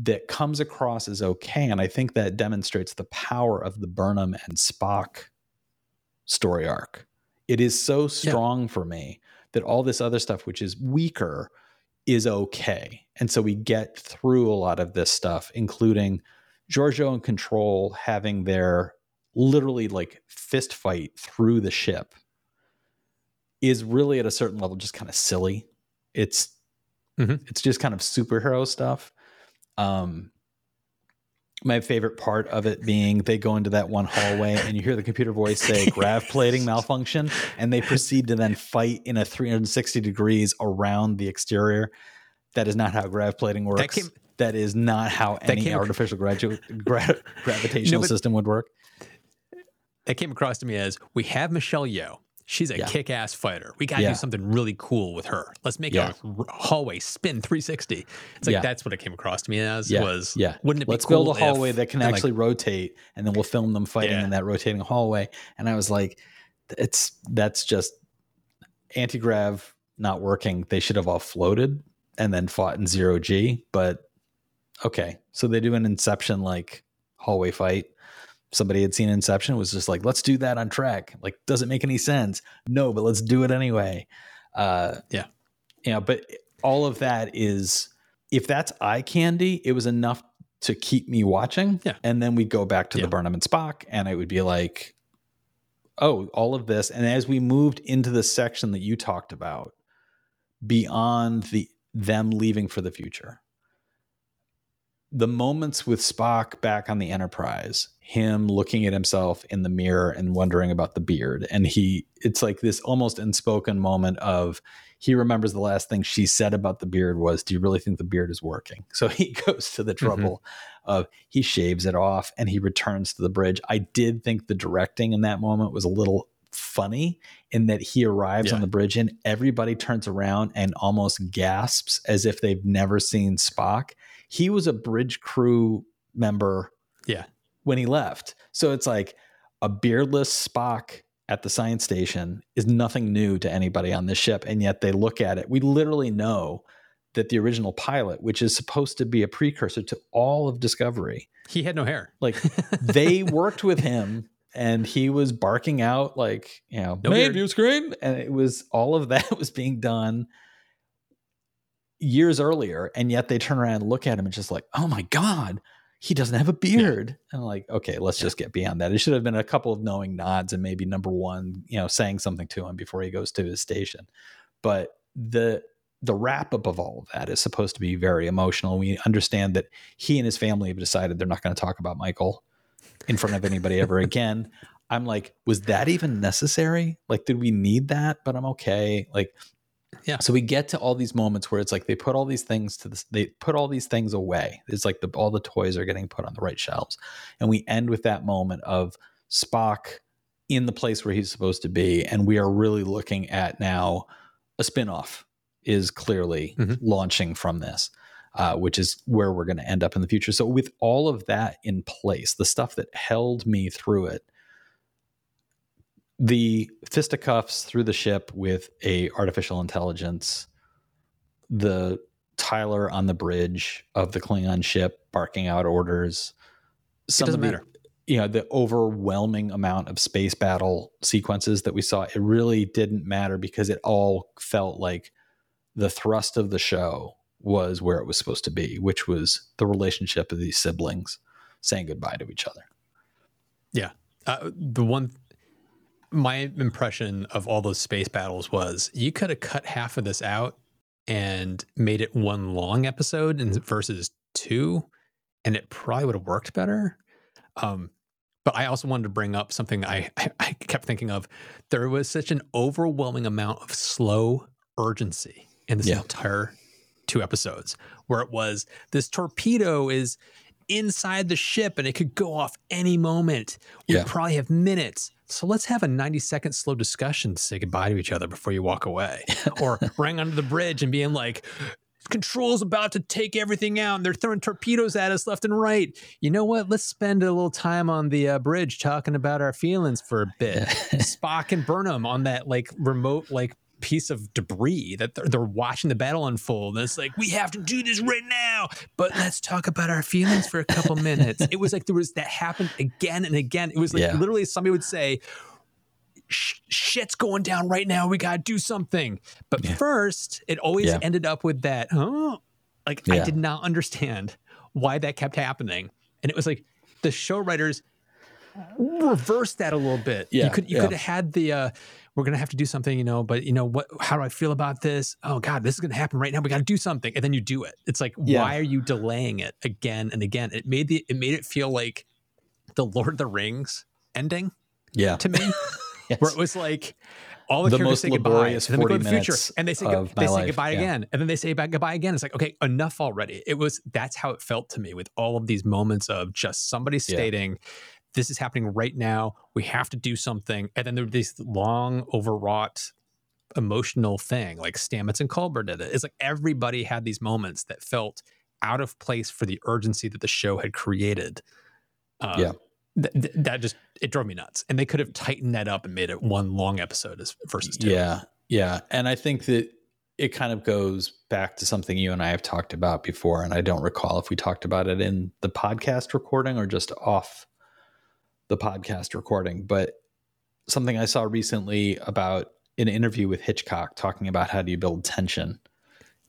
that comes across as okay. And I think that demonstrates the power of the Burnham and Spock story arc. It is so strong for me that all this other stuff, which is weaker, is okay. And so we get through a lot of this stuff, including Georgiou and Control having their literally like fist fight through the ship is really at a certain level just kind of silly. It's Mhm. it's just kind of superhero stuff. Um my favorite part of it being they go into that one hallway and you hear the computer voice say grav plating malfunction and they proceed to then fight in a 360 degrees around the exterior that is not how grav plating works came- that is not how any artificial gradu- gra- gravitational No, but- system would work That came across to me as we have Michelle Yeoh. She's a Yeah. kick-ass fighter. We got to Yeah. do something really cool with her. Let's make Yeah. a hallway spin 360. It's like that's what it came across to me as. yeah Was yeah Wouldn't it be let's cool build a hallway that can and, like, actually rotate and then we'll film them fighting in that rotating hallway and i was like it's that's just anti-grav not working they should have all floated and then fought in zero g but okay so they do an inception like hallway fight somebody had seen inception was just like let's do that on Trek like doesn't make any sense no but let's do it anyway uh Yeah. you know but all of that is if that's eye candy it was enough to keep me watching Yeah. and then we go back to Yeah. the burnham and spock and it would be like oh all of this and as we moved into the section that you talked about beyond the them leaving for the future the moments with Spock back on the Enterprise, him looking at himself in the mirror and wondering about the beard, and he, it's like this almost unspoken moment of he remembers the last thing she said about the beard was, "Do you really think the beard is working?" So he goes to the mm-hmm. trouble of he shaves it off and he returns to the bridge. I did think the directing in that moment was a little funny in that he arrives Yeah. on the bridge and everybody turns around and almost gasps as if they've never seen Spock. He was a bridge crew member Yeah. When he left. So it's like a beardless Spock at the science station is nothing new to anybody on this ship. And yet they look at it. We literally know that the original pilot, which is supposed to be a precursor to all of Discovery, He had no hair. like they worked with him and he was barking out like, you know, No view screen. And it was all of that was being done years earlier. And yet they turn around and look at him and just like, oh my God, he doesn't have a beard. And I'm like, okay, let's just get beyond that. It should have been a couple of knowing nods and maybe number one, you know, saying something to him before he goes to his station. But the the wrap up of all of that is supposed to be very emotional. We understand that he and his family have decided they're not going to talk about Michael in front of anybody ever again. I'm like, was that even necessary? Like, did we need that? But I'm okay. Like, Yeah. So we get to all these moments where it's like they put all these things to this, they put all these things away. It's like the all the toys are getting put on the right shelves, and we end with that moment of Spock in the place where he's supposed to be, and we are really looking at now a spinoff is clearly Mhm. launching from this. Uh, which is where we're going to end up in the future. So, with all of that in place, the stuff that held me through it, the fisticuffs through the ship with a artificial intelligence, the Tyler on the bridge of the Klingon ship barking out orders. Some doesn't of the, matter. You know, the overwhelming amount of space battle sequences that we saw, it really didn't matter because it all felt like the thrust of the show was where it was supposed to be, which was the relationship of these siblings saying goodbye to each other. Uh, the one, my impression of all those space battles was you could have cut half of this out and made it one long episode and versus two, and it probably would have worked better. Um, but I also wanted to bring up something I, I, I kept thinking of. There was such an overwhelming amount of slow urgency in this Yeah. entire two episodes, where it was this torpedo is inside the ship and it could go off any moment. We Yeah. probably have minutes. So let's have a 90 second slow discussion to say goodbye to each other before you walk away. or running onto the bridge and being like, Control's about to take everything out and they're throwing torpedoes at us left and right. You know what? Let's spend a little time on the uh, bridge talking about our feelings for a bit. Spock and Burnham on that like remote like piece of debris that they're, they're watching the battle unfold. And it's like, we have to do this right now, but let's talk about our feelings for a couple minutes. It was like there was that happened again and again. It was like Yeah. literally somebody would say, "Sh- shit's going down right now. We got to do something. But Yeah. first, it always Yeah. ended up with that, oh, like I did not understand why that kept happening. And it was like the show writers reversed that a little bit. Yeah, you could you yeah. could have had the uh we're gonna have to do something, you know, but you know what how do I feel about this? Oh god, this is gonna happen right now. We gotta do something. And then you do it. It's like, Yeah. why are you delaying it again and again? It made the it made it feel like the Lord of the Rings ending Yeah. to me. Yes. Where it was like all the, The characters say goodbye, and then we go to the future, and they say they say life, goodbye yeah. again, and then they say goodbye again. It's like okay, enough already. It was that's how it felt to me with all of these moments of just somebody Yeah. "This is happening right now. We have to do something," and then there were these long, overwrought, emotional thing like Stamets and Culber did it. It's like everybody had these moments that felt out of place for the urgency that the show had created. Uh, Yeah. th- that just it drove me nuts. And they could have tightened that up and made it one long episode as versus two. Yeah, yeah, and I think that it kind of goes back to something you and I have talked about before, and I don't recall if we talked about it in the podcast recording or just off the podcast recording, but something I saw recently about an interview with Hitchcock talking about how do you build tension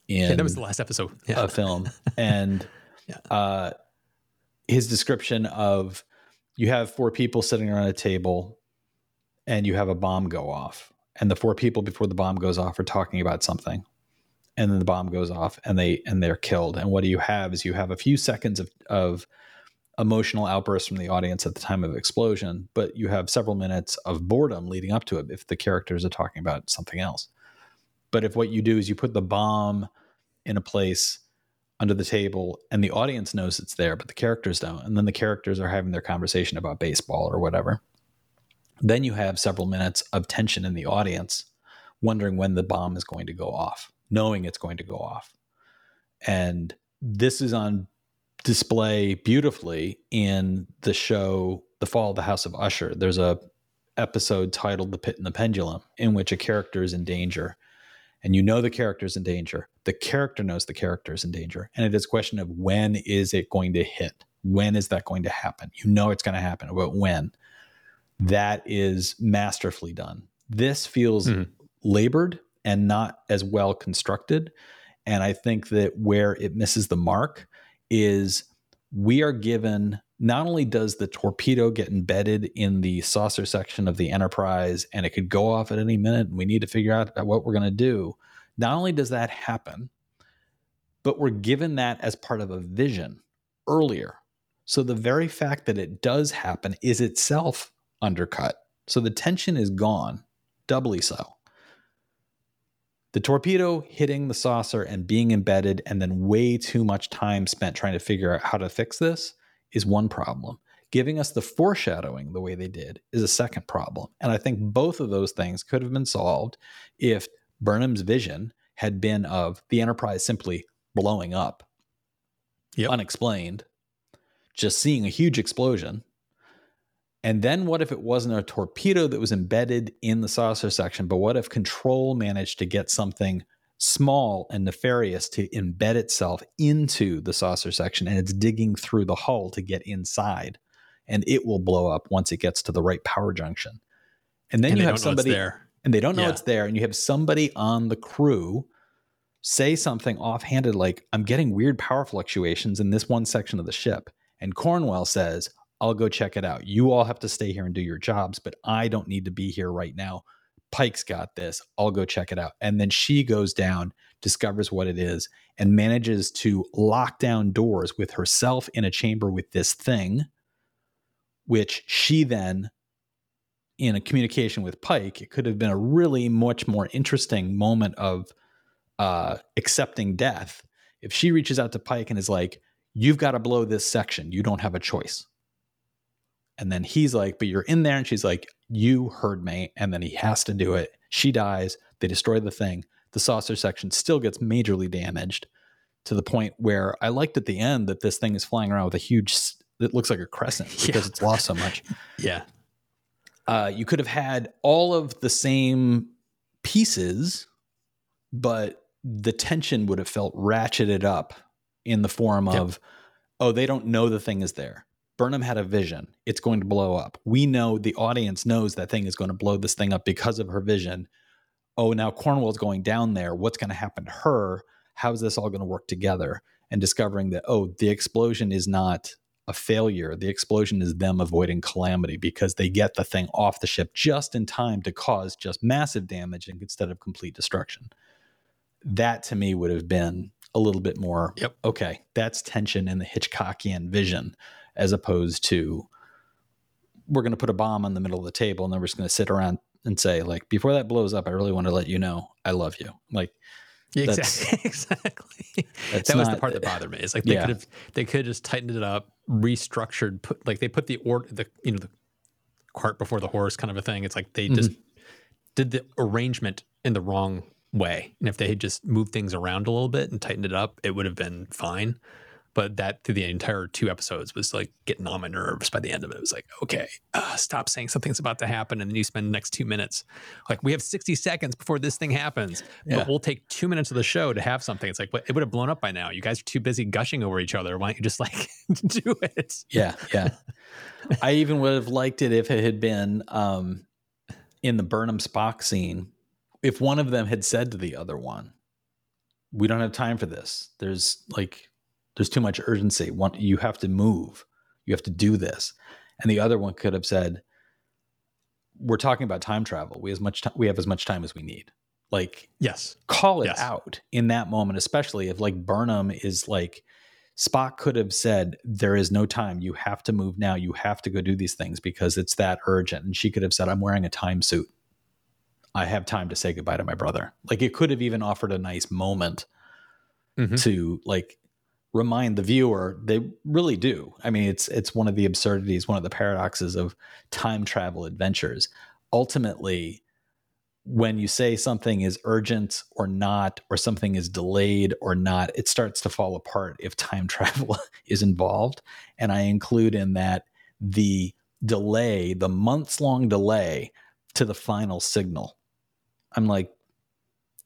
in Yeah, that was the last episode. Yeah. a film and Yeah. uh, his description of you have four people sitting around a table and you have a bomb go off and the four people before the bomb goes off are talking about something and then the bomb goes off and they and they're killed and what do you have is you have a few seconds of of emotional outbursts from the audience at the time of explosion but you have several minutes of boredom leading up to it if the characters are talking about something else but if what you do is you put the bomb in a place under the table and the audience knows it's there but the characters don't and then the characters are having their conversation about baseball or whatever Then you have several minutes of tension in the audience, wondering when the bomb is going to go off, knowing it's going to go off. And this is on display beautifully in the show The Fall of the House of Usher. There's a episode titled The Pit and the Pendulum in which a character is in danger and you know the character is in danger. The character knows the character is in danger. And it is a question of when is it going to hit? When is that going to happen? You know it's going to happen, but when? That is masterfully done. This feels mm-hmm. labored and not as well constructed. And I think that where it misses the mark is we are given not only does the torpedo get embedded in the saucer section of the Enterprise and it could go off at any minute and we need to figure out what we're going to do, not only does that happen, but we're given that as part of a vision earlier. So the very fact that it does happen is itself undercut. So the tension is gone, doubly so. The torpedo hitting the saucer and being embedded, and then way too much time spent trying to figure out how to fix this is one problem. Giving us the foreshadowing the way they did is a second problem. And I think both of those things could have been solved if Burnham's vision had been of the Enterprise simply blowing up, yep. unexplained, just seeing a huge explosion. And then what if it wasn't a torpedo that was embedded in the saucer section, but what if control managed to get something small and nefarious to embed itself into the saucer section and it's digging through the hull to get inside and it will blow up once it gets to the right power junction. And then and you have somebody there. And they don't know yeah. it's there and you have somebody on the crew say something offhanded like I'm getting weird power fluctuations in this one section of the ship and Cornwell says, "I'll go check it out. You all have to stay here and do your jobs, but I don't need to be here right now. Pike's got this. I'll go check it out. And then she goes down, discovers what it is, and manages to lock down doors with herself in a chamber with this thing, which she then, in a communication with Pike, it could have been a really much more interesting moment of uh, accepting death. If she reaches out to Pike and is like, You've got to blow this section, you don't have a choice. And then he's like, But you're in there. And she's like, you heard me. And then he has to do it. She dies. They destroy the thing. The saucer section still gets majorly damaged to the point where I liked at the end that this thing is flying around with a huge, it looks like a crescent because yeah. it's lost so much. yeah. Uh, you could have had all of the same pieces, but the tension would have felt ratcheted up in the form yep. of, oh, they don't know the thing is there. Burnham had a vision. It's going to blow up. We know the audience knows that thing is going to blow this thing up because of her vision. Oh, now Cornwell's going down there. What's going to happen to her? How is this all going to work together? And discovering that, oh, the explosion is not a failure. The explosion is them avoiding calamity because they get the thing off the ship just in time to cause just massive damage instead of complete destruction. That to me would have been a little bit more yep. okay, that's tension in the Hitchcockian vision as opposed to we're going to put a bomb on the middle of the table and then we're just going to sit around and say like before that blows up i really want to let you know i love you. Like exactly. exactly that was the part that bothered me. It's like they yeah. could have they could have just tightened it up restructured put like they put the order the you know the cart before the horse kind of a thing. It's like they just mm-hmm. did the arrangement in the wrong way. And if they had just moved things around a little bit and tightened it up it would have been fine but that through the entire two episodes was like getting on my nerves by the end of it. It was like, okay, uh, stop saying something's about to happen. And then you spend the next two minutes, like, we have 60 seconds before this thing happens, yeah. but we'll take two minutes of the show to have something. It's like, but it would have blown up by now. You guys are too busy gushing over each other. Why don't you just like do it? Yeah. Yeah. I even would have liked it if it had been um, in the Burnham Spock scene. If one of them had said to the other one, we don't have time for this. There's like there's too much urgency. One, you have to move. You have to do this. And the other one could have said, "We're talking about time travel. We as much time, we have as much time as we need." Like, yes, call it yes. out in that moment, especially if like Burnham is like Spock could have said, "There is no time. You have to move now. You have to go do these things because it's that urgent." And she could have said, "I'm wearing a time suit. I have time to say goodbye to my brother." Like it could have even offered a nice moment mm-hmm. to like remind the viewer they really do. I mean it's it's one of the absurdities one of the paradoxes of time travel adventures. Ultimately when you say something is urgent or not or something is delayed or not it starts to fall apart if time travel is involved. And i include in that the delay the months long delay to the final signal. I'm like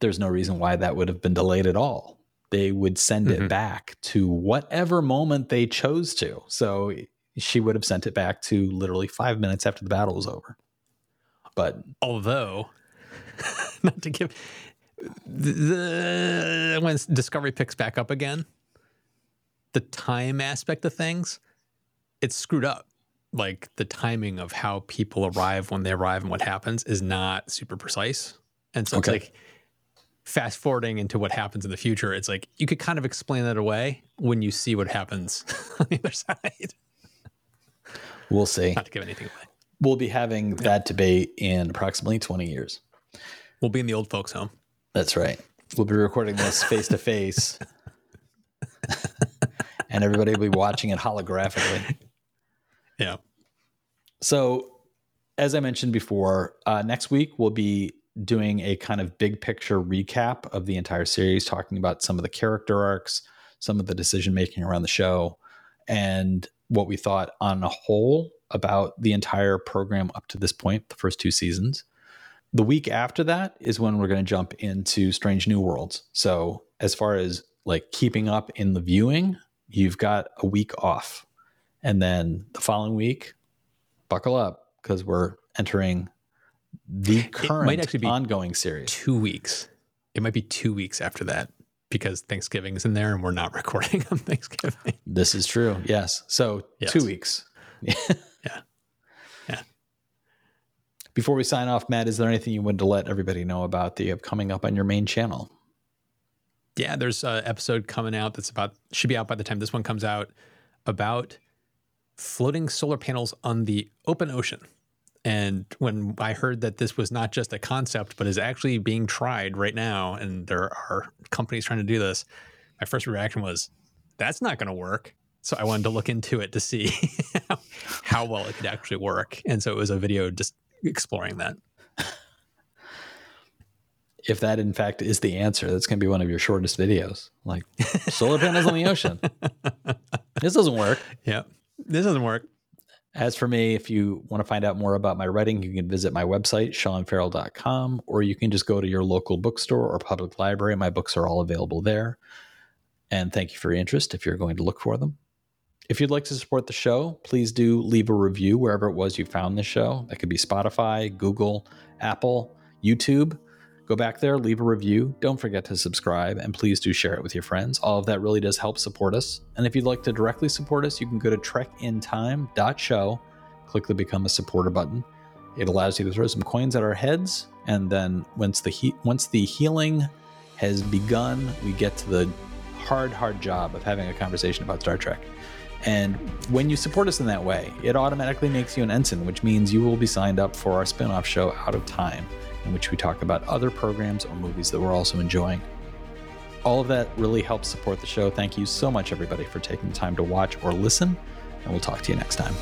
there's no reason why that would have been delayed at all they would send mm-hmm. it back to whatever moment they chose to. So she would have sent it back to literally five minutes after the battle was over. But although, not to give the when Discovery picks back up again, the time aspect of things, it's screwed up. Like the timing of how people arrive when they arrive and what happens is not super precise. And so okay. it's like fast forwarding into what happens in the future, it's like you could kind of explain that away when you see what happens on the other side. We'll see. Not to give anything away. We'll be having yeah. that debate in approximately 20 years. We'll be in the old folks' home. That's right. We'll be recording this face to face, and everybody will be watching it holographically. Yeah. So, as I mentioned before, uh, next week we'll be doing a kind of big picture recap of the entire series, talking about some of the character arcs, some of the decision making around the show, and what we thought on a whole about the entire program up to this point, the first two seasons. The week after that is when we're going to jump into Strange New Worlds. So, as far as like keeping up in the viewing, you've got a week off. And then the following week, buckle up because we're entering the current might actually be ongoing series. Two weeks. It might be two weeks after that because Thanksgiving is in there and we're not recording on Thanksgiving. This is true. Yes. So yes. two weeks. yeah. Yeah. Before we sign off, Matt, is there anything you wanted to let everybody know about the coming up on your main channel? Yeah, there's an episode coming out that's about should be out by the time this one comes out about floating solar panels on the open ocean. And when I heard that this was not just a concept, but is actually being tried right now, and there are companies trying to do this, my first reaction was, that's not going to work. So I wanted to look into it to see how well it could actually work. And so it was a video just exploring that. If that in fact is the answer, that's going to be one of your shortest videos. Like solar panels on the ocean. This doesn't work. Yeah. This doesn't work. As for me, if you want to find out more about my writing, you can visit my website, seanferrell.com, or you can just go to your local bookstore or public library. My books are all available there. And thank you for your interest if you're going to look for them. If you'd like to support the show, please do leave a review wherever it was you found the show. That could be Spotify, Google, Apple, YouTube. Go back there, leave a review. Don't forget to subscribe, and please do share it with your friends. All of that really does help support us. And if you'd like to directly support us, you can go to trekintime.show, click the Become a Supporter button. It allows you to throw some coins at our heads, and then once the he- once the healing has begun, we get to the hard, hard job of having a conversation about Star Trek. And when you support us in that way, it automatically makes you an ensign, which means you will be signed up for our spin off show, Out of Time in which we talk about other programs or movies that we're also enjoying. All of that really helps support the show. Thank you so much, everybody, for taking the time to watch or listen, and we'll talk to you next time.